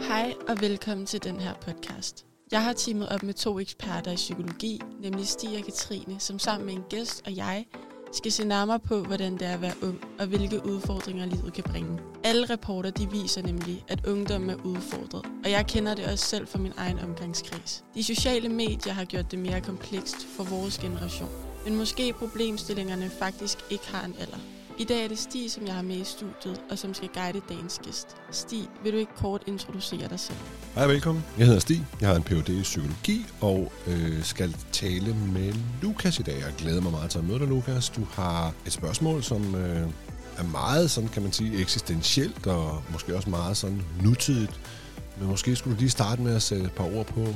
Hej og velkommen til den her podcast. Jeg har teamet op med to eksperter i psykologi, nemlig Stig og Katrine, som sammen med en gæst og jeg skal se nærmere på, hvordan det er at være ung, og hvilke udfordringer livet kan bringe. Alle rapporter de viser nemlig, at ungdom er udfordret, og jeg kender det også selv fra min egen omgangskreds. De sociale medier har gjort det mere komplekst for vores generation, men måske problemstillingerne faktisk ikke har en alder. I dag er det Stig, som jeg har med i studiet, og som skal guide dagens gæst. Stig, vil du ikke kort introducere dig selv? Hej og velkommen. Jeg hedder Stig. Jeg har en Ph.D. i psykologi og øh, skal tale med Lukas i dag. Jeg glæder mig meget til at møde dig, Lukas. Du har et spørgsmål, som øh, er meget, sådan kan man sige, eksistentielt og måske også meget sådan nutidigt. Men måske skulle du lige starte med at sætte et par ord på,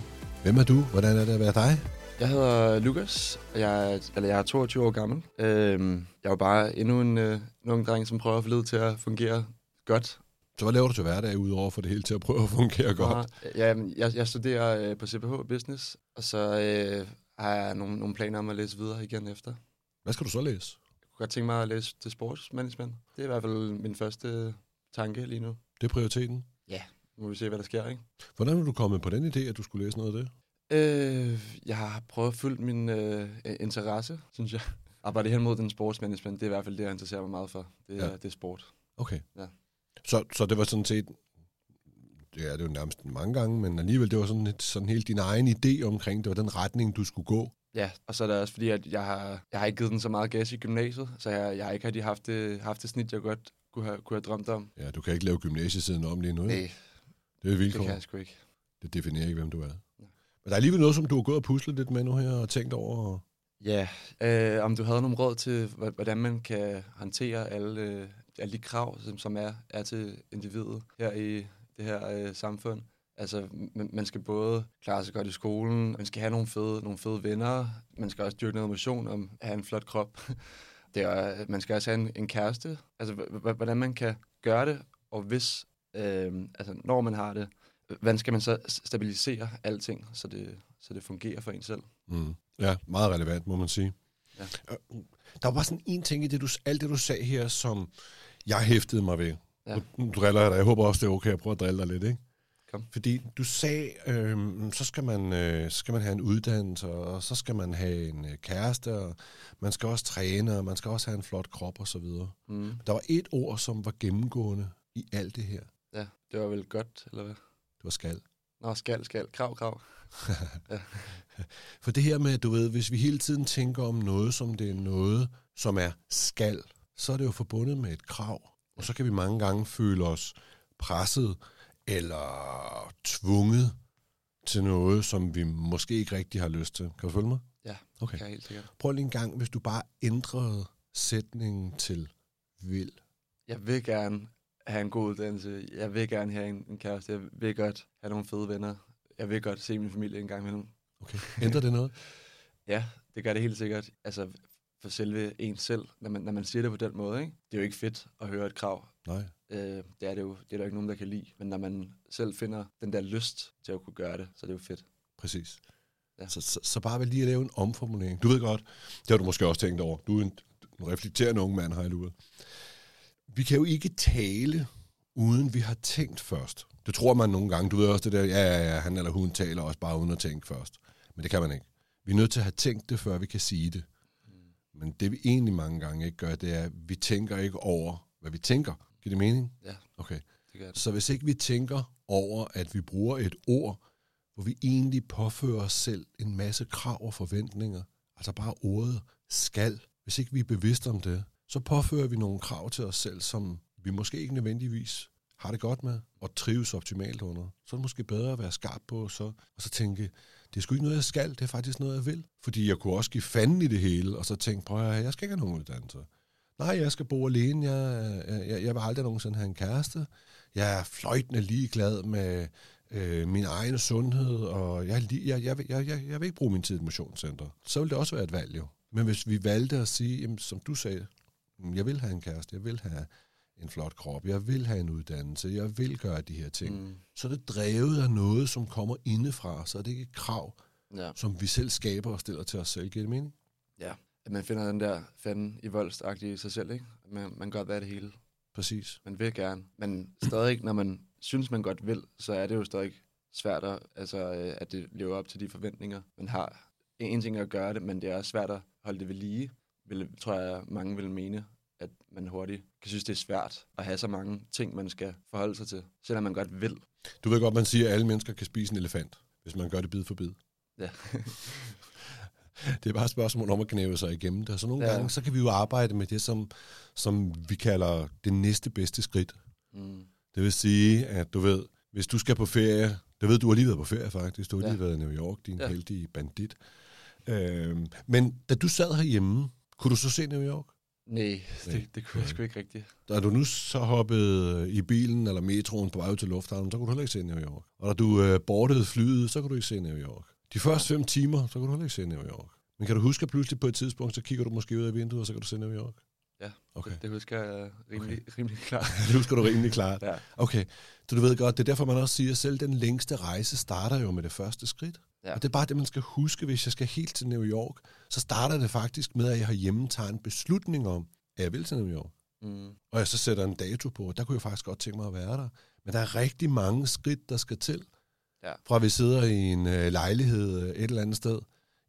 hvem er du? Hvordan er det at være dig? Jeg hedder Lukas, og jeg er, eller jeg er 22 år gammel. Øhm, jeg er jo bare endnu en, øh, en dreng, som prøver at få livet til at fungere godt. Så hvad laver du til hverdag udover for det hele til at prøve at fungere godt? Og, ja, jeg, jeg studerer øh, på CPH Business, og så øh, har jeg nogle, nogle planer om at læse videre igen efter. Hvad skal du så læse? Jeg kunne godt tænke mig at læse til sportsmanagement. Det er i hvert fald min første tanke lige nu. Det er prioriteten. Ja, nu må vi se, hvad der sker, ikke? Hvordan er du kommet på den idé, at du skulle læse noget af det? Øh, jeg har prøvet at følge min øh, interesse, synes jeg. Arbejde hen mod den sportsmanagement, det er i hvert fald det, jeg interesserer mig meget for. Det er, Ja. det er sport. Okay. Ja. Så, så det var sådan set, det er det jo nærmest mange gange, men alligevel, det var sådan, sådan helt din egen idé omkring, det var den retning, du skulle gå. Ja, og så er det også fordi, at jeg har, jeg har ikke givet den så meget gas i gymnasiet, så jeg, jeg har ikke rigtig haft det, haft det snit, jeg godt kunne have, kunne have drømt om. Ja, du kan ikke lave gymnasiesiden om lige nu. Nej, Nej, det er det vilkår. kan jeg sgu ikke. Det definerer ikke, hvem du er. Men der er alligevel noget, som du har gået og puslet lidt med nu her, og tænkt over. Ja, øh, om du havde nogle råd til, hvordan man kan håndtere alle, øh, alle de krav, som, som er, er til individet her i det her øh, samfund. Altså, man, man skal både klare sig godt i skolen, man skal have nogle fede, nogle fede venner, man skal også dyrke noget motion og have en flot krop. Det er, man skal også have en, en kæreste. Altså, h- h- hvordan man kan gøre det, og hvis, øh, altså, når man har det, hvordan skal man så stabilisere alting, så det, så det fungerer for en selv? Mm. Ja, meget relevant, må man sige. Ja. Øh, Der var bare sådan en ting i det, du, alt det, du sagde her, som jeg hæftede mig ved. Ja. Nu, nu driller jeg dig. Jeg håber også, det er okay at prøve at drille dig lidt, ikke? Kom. Fordi du sagde, øh, så skal man, øh, så skal man have en uddannelse, og så skal man have en øh, kæreste, og man skal også træne, og man skal også have en flot krop og så videre. Mm. Der var et ord, som var gennemgående i alt det her. Ja, det var vel godt, eller hvad? Det var skal. Nå, skal, skal. Krav, krav. For det her med, du ved, hvis vi hele tiden tænker om noget, som det er noget, som er skal, så er det jo forbundet med et krav. Og så kan vi mange gange føle os presset eller tvunget til noget, som vi måske ikke rigtig har lyst til. Kan du følge mig? Ja, Okay. kan jeg helt sikkert. Prøv lige en gang, hvis du bare ændrede sætningen til vil. Jeg vil gerne have en god uddannelse. Jeg vil gerne have en, en kæreste. Jeg vil godt have nogle fede venner. Jeg vil godt se min familie en gang imellem. Okay. Ændrer det noget? Ja, det gør det helt sikkert. Altså, for selve en selv, når man, når man siger det på den måde, ikke? det er jo ikke fedt at høre et krav. Nej. Øh, det er det jo. Det er der ikke nogen, der kan lide. Men når man selv finder den der lyst til at kunne gøre det, så er det jo fedt. Præcis. Ja. Så, så, så bare vil lige at lave en omformulering. Du ved godt, det har du måske også tænkt over. Du er en, en reflekterende ung mand, har jeg luret. Vi kan jo ikke tale, uden vi har tænkt først. Det tror man nogle gange. Du ved også det der, ja, ja, ja, han eller hun taler også bare uden at tænke først. Men det kan man ikke. Vi er nødt til at have tænkt det, før vi kan sige det. Men det vi egentlig mange gange ikke gør, det er, at vi tænker ikke over, hvad vi tænker. Giver det mening? Ja. Okay. Det gør det. Så hvis ikke vi tænker over, at vi bruger et ord, hvor vi egentlig påfører os selv en masse krav og forventninger, altså bare ordet skal, hvis ikke vi er bevidste om det, så påfører vi nogle krav til os selv, som vi måske ikke nødvendigvis har det godt med og trives optimalt under. Så er det måske bedre at være skarp på så, og så tænke, det er sgu ikke noget, jeg skal, det er faktisk noget, jeg vil. Fordi jeg kunne også give fanden i det hele, og så tænke, prøv at jeg skal ikke have nogen uddannelse. Nej, jeg skal bo alene, jeg, øh, jeg, jeg vil aldrig nogensinde have en kæreste. Jeg er fløjtende ligeglad med øh, min egen sundhed, og jeg, jeg, jeg, vil- jeg, jeg, jeg vil ikke bruge min tid i et motionscenter. Så vil det også være et valg jo. Men hvis vi valgte at sige, jamen, som du sagde, jeg vil have en kæreste, jeg vil have en flot krop, jeg vil have en uddannelse, jeg vil gøre de her ting, mm. Mm. så det drevet af noget, som kommer indefra, så er det ikke et krav, Ja. som vi selv skaber og stiller til os selv. Giver det mening? ja. At man finder den der fanden i voldstagtige i sig selv, ikke? Man, man gør hvad det hele. Præcis. Man vil gerne. Men stadig, når man synes, man godt vil, så er det jo stadig svært, at, altså, øh, at det lever op til de forventninger, man har. En ting er at gøre det, men det er også svært at holde det ved lige, vil, tror jeg, mange vil mene, at man hurtigt kan synes, det er svært at have så mange ting, man skal forholde sig til, selvom man godt vil. Du ved godt, man siger, at alle mennesker kan spise en elefant, hvis man gør det bid for bid. Ja. det er bare et spørgsmål om at knæve sig igennem det. Så nogle Ja. gange, så kan vi jo arbejde med det, som, som vi kalder det næste bedste skridt. Mm. Det vil sige, at du ved, hvis du skal på ferie, det ved du har lige været på ferie faktisk, du har lige Ja. været i New York, din. Ja. heldige bandit. Øhm, men da du sad herhjemme, kunne du så se New York? Nej, det, det kunne jeg sgu ikke rigtigt. Da du nu så hoppede i bilen eller metroen på vej ud til lufthavnen, så kunne du heller ikke se New York. Og da du øh, boardede flyet, så kunne du ikke se New York. De første fem timer, så kunne du heller ikke se New York. Men kan du huske, at pludselig på et tidspunkt, så kigger du måske ud af vinduet, og så kan du se New York? Ja, Okay. det, det husker jeg rimelig, okay. rimelig klart. Det husker du rimelig klart. Ja. Okay, så du ved godt, det er derfor, man også siger, at selv den længste rejse starter jo med det første skridt. Ja. Og det er bare det, man skal huske, hvis jeg skal helt til New York, så starter det faktisk med, at jeg herhjemme tager en beslutning om, at jeg vil til New York. Mm. Og jeg så sætter en dato på, der kunne jeg faktisk godt tænke mig at være der. Men der er rigtig mange skridt, der skal til. Ja. Fra vi sidder i en øh, lejlighed øh, et eller andet sted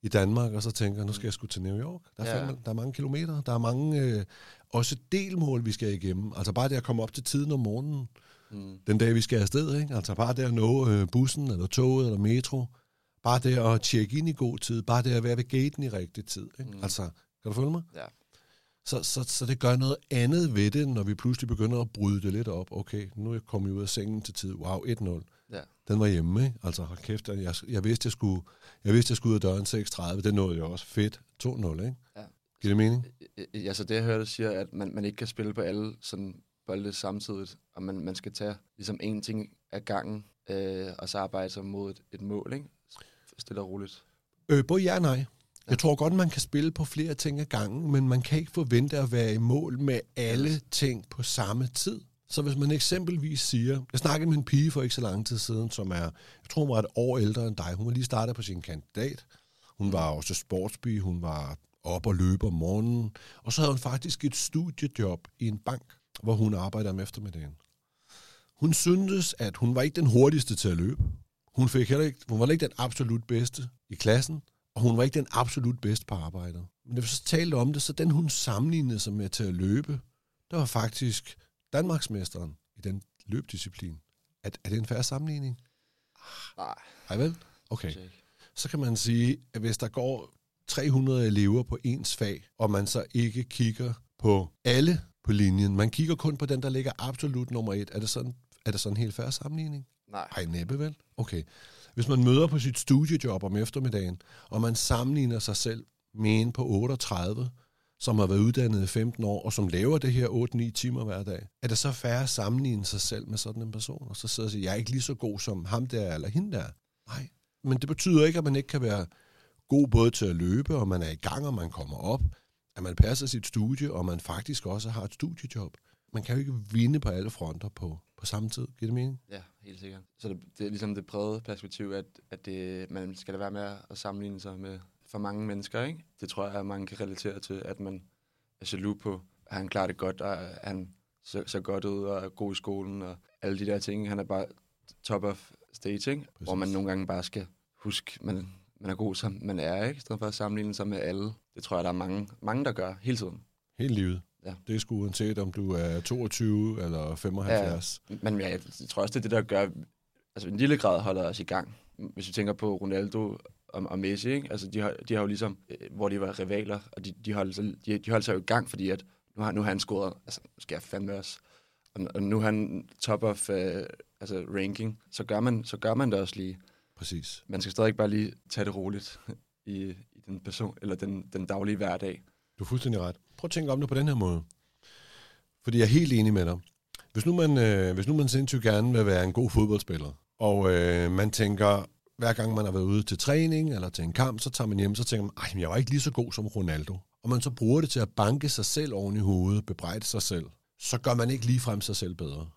i Danmark, og så tænker, nu skal jeg sgu til New York. Der er, Ja. fandme, der er mange kilometer, der er mange øh, også delmål, vi skal igennem. Altså bare det at komme op til tiden om morgenen, Mm. den dag, vi skal afsted. Ikke? Altså bare det at nå øh, bussen, eller toget, eller metro. Bare det at tjekke ind i god tid. Bare det at være ved gaten i rigtig tid. Ikke? Mm. Altså, kan du følge mig? Ja. Så, så, så det gør noget andet ved det, når vi pludselig begynder at bryde det lidt op. Okay, nu er jeg kommet ud af sengen til tid. Wow, 1-0. Ja. Den var hjemme, ikke? Altså, hold kæft, jeg, jeg, vidste, jeg, skulle, jeg vidste, jeg skulle ud af døren 6.30. Det nåede jeg også. Fedt. 2-0, ikke? Ja. Giver det mening? Øh, Altså det, jeg hørte, siger, at man, man ikke kan spille på alle sådan bolde samtidigt, og man, man skal tage ligesom en ting af gangen, øh, og så arbejde sig mod et, et mål, ikke? Stille og roligt. Øh, både ja og nej. Jeg tror godt, man kan spille på flere ting ad gangen, men man kan ikke forvente at være i mål med alle ting på samme tid. Så hvis man eksempelvis siger, jeg snakkede med en pige for ikke så lang tid siden, som er, jeg tror hun var et år ældre end dig. Hun var lige startet på sin kandidat. Hun var også sportsby, hun var op og løbe om morgenen. Og så havde hun faktisk et studiejob i en bank, hvor hun arbejder om eftermiddagen. Hun syntes, at hun var ikke den hurtigste til at løbe. Hun, fik heller ikke, hun var ikke den absolut bedste i klassen, og hun var ikke den absolut bedste på arbejdet. Men når vi så talte om det, så den hun sammenlignede sig med til at løbe, der var faktisk Danmarksmesteren i den løbdisciplin. Er, er det en færre sammenligning? Nej, Ej vel? Okay. okay. Så kan man sige, at hvis der går 300 elever på ens fag, og man så ikke kigger på alle på linjen, man kigger kun på den, der ligger absolut nummer et, er det sådan, er det sådan en helt færre sammenligning? Nej. Ej, næppe vel? Okay. Hvis man møder på sit studiejob om eftermiddagen, og man sammenligner sig selv med en på 38, som har været uddannet i 15 år, og som laver det her 8-9 timer hver dag, er det så færre at sammenligne sig selv med sådan en person, og så sidder og siger, jeg er ikke lige så god som ham der eller hende der. Nej. Men det betyder ikke, at man ikke kan være god både til at løbe, og man er i gang, og man kommer op, at man passer sit studie, og man faktisk også har et studiejob. Man kan jo ikke vinde på alle fronter på, på samme tid. Giver det mening? Ja, helt sikkert. Så det, det er ligesom det brede perspektiv, at, at det, man skal da være med at sammenligne sig med for mange mennesker, ikke? Det tror jeg, at mange kan relatere til, at man er jaloux på, at han klarer det godt, og han ser, ser godt ud og er god i skolen, og alle de der ting. Han er bare top of stage, ikke? Præcis. Hvor man nogle gange bare skal huske, man, man er god, som man er, ikke? I stedet for at sammenligne sig med alle. Det tror jeg, der er mange, mange der gør hele tiden. Hele livet. Ja. Det er sgu uanset, om du er 22 eller 75. Men ja, jeg tror også, det er det, der gør, altså en lille grad holder os i gang. Hvis vi tænker på Ronaldo og, og Messi, ikke? Altså, de, har, de har jo ligesom, øh, hvor de var rivaler, og de, de, holdt, sig, de, de holdt sig jo i gang, fordi at nu har, nu har han scoret, altså, nu skal jeg fandme også, og, og nu er han top of øh, altså ranking, så gør, man, så gør man det også lige. Præcis. Man skal stadig bare lige tage det roligt i, i den person, eller den, den daglige hverdag. Du er fuldstændig ret. Prøv at tænke om det på den her måde. Fordi jeg er helt enig med dig. Hvis nu man, øh, hvis nu man sindssygt gerne vil være en god fodboldspiller, og øh, man tænker, hver gang man har været ude til træning eller til en kamp, så tager man hjem, så tænker man, ej, jeg var ikke lige så god som Ronaldo. Og man så bruger det til at banke sig selv oven i hovedet, bebrejde sig selv, så gør man ikke ligefrem sig selv bedre.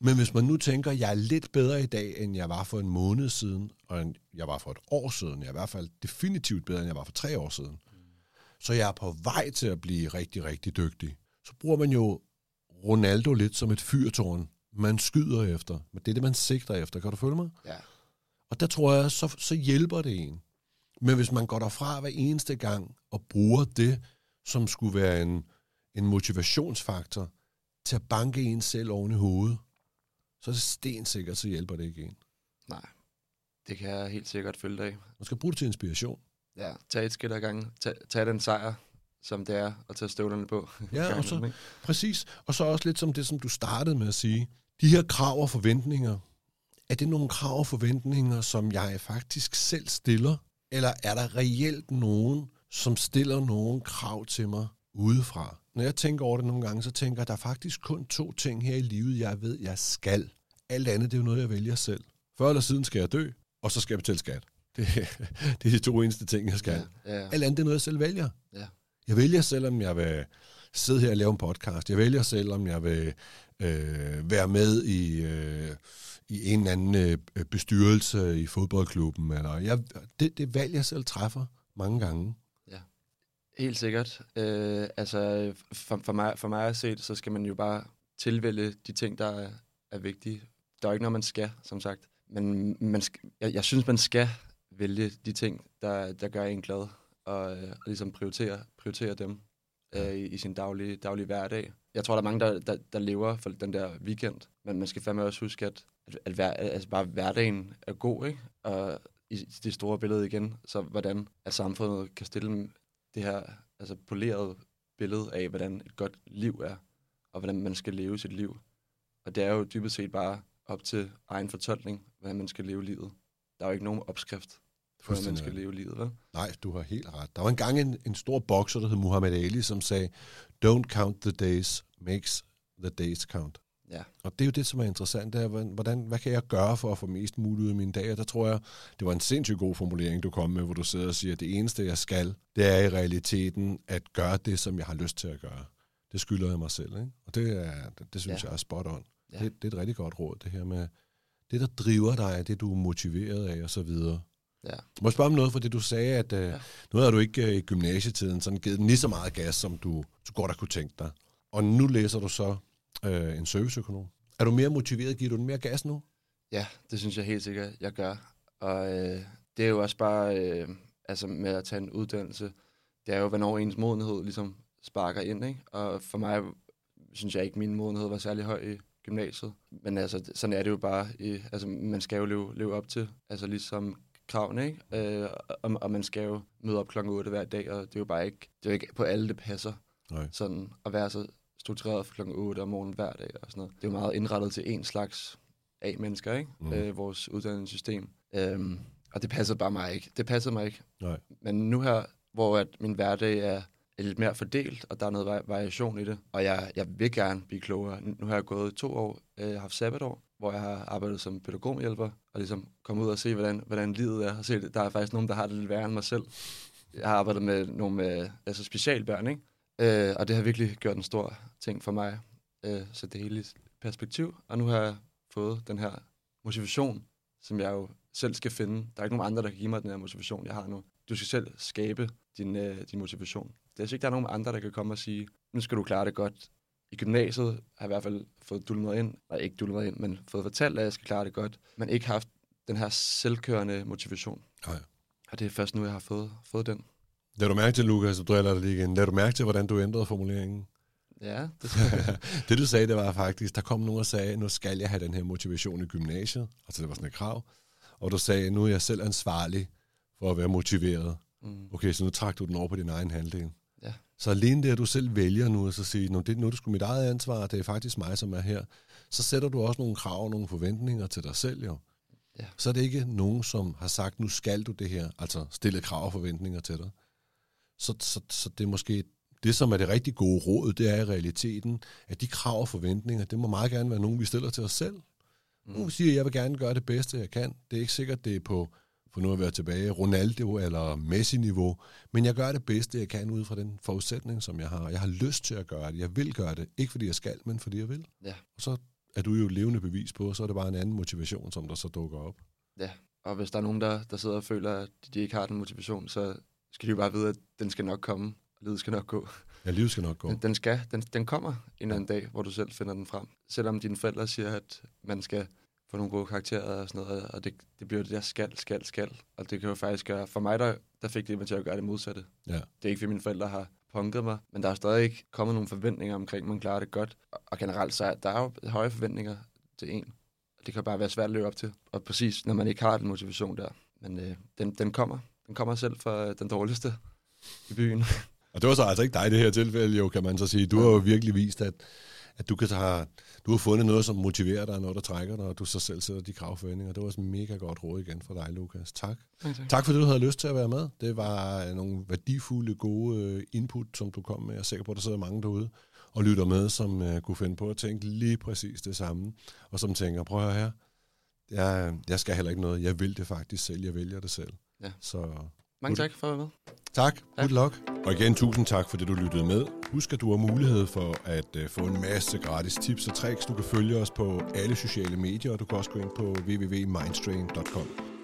Men hvis man nu tænker, jeg er lidt bedre i dag, end jeg var for en måned siden, og jeg var for et år siden, jeg er i hvert fald definitivt bedre, end jeg var for tre år siden, så jeg er på vej til at blive rigtig, rigtig dygtig, så bruger man jo Ronaldo lidt som et fyrtårn man skyder efter. Men det er det, man sigter efter. Kan du følge mig? Ja. Og der tror jeg, så, så hjælper det en. Men hvis man går derfra hver eneste gang og bruger det, som skulle være en, en motivationsfaktor til at banke en selv oven i hovedet, så er det stensikkert, så hjælper det ikke en. Nej, det kan jeg helt sikkert følge dig. Man skal bruge det til inspiration. Ja, tag et skridt ad gangen. Tag, tag den sejr, som det er, og tage støvlerne på. Ja, og så, præcis. Og så også lidt som det, som du startede med at sige. De her krav og forventninger, er det nogle krav og forventninger, som jeg faktisk selv stiller? Eller er der reelt nogen, som stiller nogle krav til mig udefra? Når jeg tænker over det nogle gange, så tænker jeg, at der er faktisk kun to ting her i livet, jeg ved, jeg skal. Alt andet, det er jo noget, jeg vælger selv. Før eller siden skal jeg dø, og så skal jeg betale skat. Det, det er de to eneste ting, jeg skal. Ja, ja, Alt andet, det er noget, jeg selv vælger. ja. Jeg vælger selv, om jeg vil sidde her og lave en podcast. Jeg vælger selv, om jeg vil øh, være med i, øh, i en eller anden øh, bestyrelse i fodboldklubben. Eller jeg, det, det valg, jeg selv træffer mange gange. Helt sikkert. Øh, altså, for, for, mig, for mig at se det, så skal man jo bare tilvælge de ting, der er, er vigtige. Der er ikke noget, man skal, som sagt. Men man jeg, jeg synes, man skal vælge de ting, der, der gør en glad, og, øh, og ligesom prioritere, prioritere dem øh, i, i sin daglige, daglige hverdag. Jeg tror, der er mange, der, der, der lever for den der weekend, men man skal fandme også huske, at, at, at hver, altså bare hverdagen er god, ikke? Og i det store billede igen, så hvordan at samfundet kan stille det her altså poleret billede af, hvordan et godt liv er, og hvordan man skal leve sit liv. Og det er jo dybest set bare op til egen fortolkning, hvordan man skal leve livet. Der er jo ikke nogen opskrift hvordan man skal leve livet, vel? Nej, du har helt ret. Der var engang en, en stor bokser, der hed Muhammad Ali, som sagde, don't count the days, makes the days count. Ja. Og det er jo det, som er interessant, det er, hvordan- hvordan, hvad kan jeg gøre for at få mest muligt ud af mine dage? Og der tror jeg, det var en sindssygt god formulering, du kom med, hvor du sidder og siger, at det eneste, jeg skal, det er i realiteten at gøre det, som jeg har lyst til at gøre. Det skylder jeg mig selv, ikke? Og det, er, det, det synes Ja. jeg er spot on. Ja. Det, det er et rigtig godt råd, det her med, det der driver dig, det du er motiveret af, og så videre. Ja. Må jeg spørge om noget, for det du sagde, at ja. Ja. nu har du ikke øh, i gymnasietiden sådan givet den lige så meget gas, som du, du godt har kunne tænke dig. Og nu læser du så øh, en serviceøkonom. Er du mere motiveret? Giver du den mere gas nu? Ja, det synes jeg helt sikkert, jeg gør. Og øh, det er jo også bare, øh, altså med at tage en uddannelse, det er jo, hvornår ens modenhed ligesom sparker ind, ikke? Og for mig synes jeg ikke, min modenhed var særlig høj i gymnasiet. Men altså, sådan er det jo bare. I, altså, man skal jo leve, leve op til, altså ligesom kravene, ikke? Øh, og, og man skal jo møde op klokken 8 hver dag, og det er jo bare ikke, det er jo ikke på alle, det passer. Nej. Sådan at være så struktureret for klokken 8 om morgenen hver dag og sådan noget. Det er jo meget indrettet til en slags A-mennesker, ikke? Mm. Øh, vores uddannelsessystem. Øhm, og det passede bare mig ikke. Det passede mig ikke. Nej. Men nu her, hvor at min hverdag er lidt mere fordelt, og der er noget vari- variation i det, og jeg, jeg vil gerne blive klogere. Nu nu har jeg gået to år, øh, haft sabbatår, hvor jeg har arbejdet som pædagogmhjælper, og ligesom komme ud og se, hvordan, hvordan livet er. Og se, der er faktisk nogen, der har det lidt værre end mig selv. Jeg har arbejdet med nogle med, altså specialbørn, ikke? Øh, og det har virkelig gjort en stor ting for mig. Øh, så det hele perspektiv. Og nu har jeg fået den her motivation, som jeg jo selv skal finde. Der er ikke nogen andre, der kan give mig den her motivation, jeg har nu. Du skal selv skabe din, øh, din motivation. Det er altså ikke, der er nogen andre, der kan komme og sige, nu skal du klare det godt. I gymnasiet har jeg i hvert fald fået dulmet ind, eller ikke dulmet ind, men fået fortalt, at jeg skal klare det godt, men ikke haft den her selvkørende motivation. Nej. Og det er først nu, jeg har fået, fået den. Lad du mærke til, Lukas, du driller dig lige igen. Lad du mærke til, hvordan du ændrede formuleringen? Ja, det det du sagde, det var faktisk, der kom nogen og sagde, nu skal jeg have den her motivation i gymnasiet. Altså det var sådan et krav. Og du sagde, nu er jeg selv ansvarlig for at være motiveret. Mm. Okay, så nu trak du den over på din egen halvdel. Ja. Så alene det, at du selv vælger nu, og så siger, nu, det, nu er det sgu mit eget ansvar, det er faktisk mig, som er her, så sætter du også nogle krav, nogle forventninger til dig selv, jo. Ja. Så er det ikke nogen, som har sagt, nu skal du det her, altså stille krav og forventninger til dig. Så, så, så det er måske det, som er det rigtig gode råd, det er i realiteten, at de krav og forventninger, det må meget gerne være nogen, vi stiller til os selv. Mm. Nu siger jeg, jeg vil gerne gøre det bedste, jeg kan. Det er ikke sikkert, det er på, for nu at være tilbage, Ronaldo eller Messi-niveau, men jeg gør det bedste, jeg kan ud fra den forudsætning, som jeg har. Jeg har lyst til at gøre det. Jeg vil gøre det. Ikke fordi jeg skal, men fordi jeg vil. Ja. Og så er du jo et levende bevis på, så er det bare en anden motivation, som der så dukker op. Ja, og hvis der er nogen, der, der sidder og føler, at de ikke har den motivation, så skal de jo bare vide, at den skal nok komme, og livet skal nok gå. Ja, livet skal nok gå. Den, den skal, den, den kommer en eller anden dag, hvor du selv finder den frem. Selvom dine forældre siger, at man skal få nogle gode karakterer og sådan noget, og det, det bliver det der skal, skal, skal. Og det kan jo faktisk gøre, for mig der, der fik det mig til at gøre det modsatte. Ja. Det er ikke, fordi mine forældre har punket mig, men der er stadig ikke kommet nogle forventninger omkring, at man klarer det godt. Og, generelt, så er der er jo høje forventninger til en. Det kan bare være svært at leve op til. Og præcis, når man ikke har den motivation der. Men øh, den, den kommer. Den kommer selv fra den dårligste i byen. Og det var så altså ikke dig det her tilfælde, jo, kan man så sige. Du har jo virkelig vist, at, at du, kan tage, du har fundet noget, som motiverer dig, noget, der trækker dig, og du så selv sætter de kravforventninger. Det var også mega godt råd igen fra dig, Lukas. Tak. Tak, tak. Tak fordi du havde lyst til at være med. Det var øh, nogle værdifulde, gode øh, input, som du kom med. Jeg er sikker på, at der sidder mange derude og lytter med, som uh, kunne finde på at tænke lige præcis det samme. Og som tænker, prøv at her, jeg, jeg skal heller ikke noget. Jeg vil det faktisk selv. Jeg vælger det selv. Ja. Så Mange tak for at være med. Tak. Good luck. Og igen, tusind tak, fordi du lyttede med. Husk, at du har mulighed for at uh, få en masse gratis tips og tricks. Du kan følge os på alle sociale medier, og du kan også gå ind på www.mindstrain.com.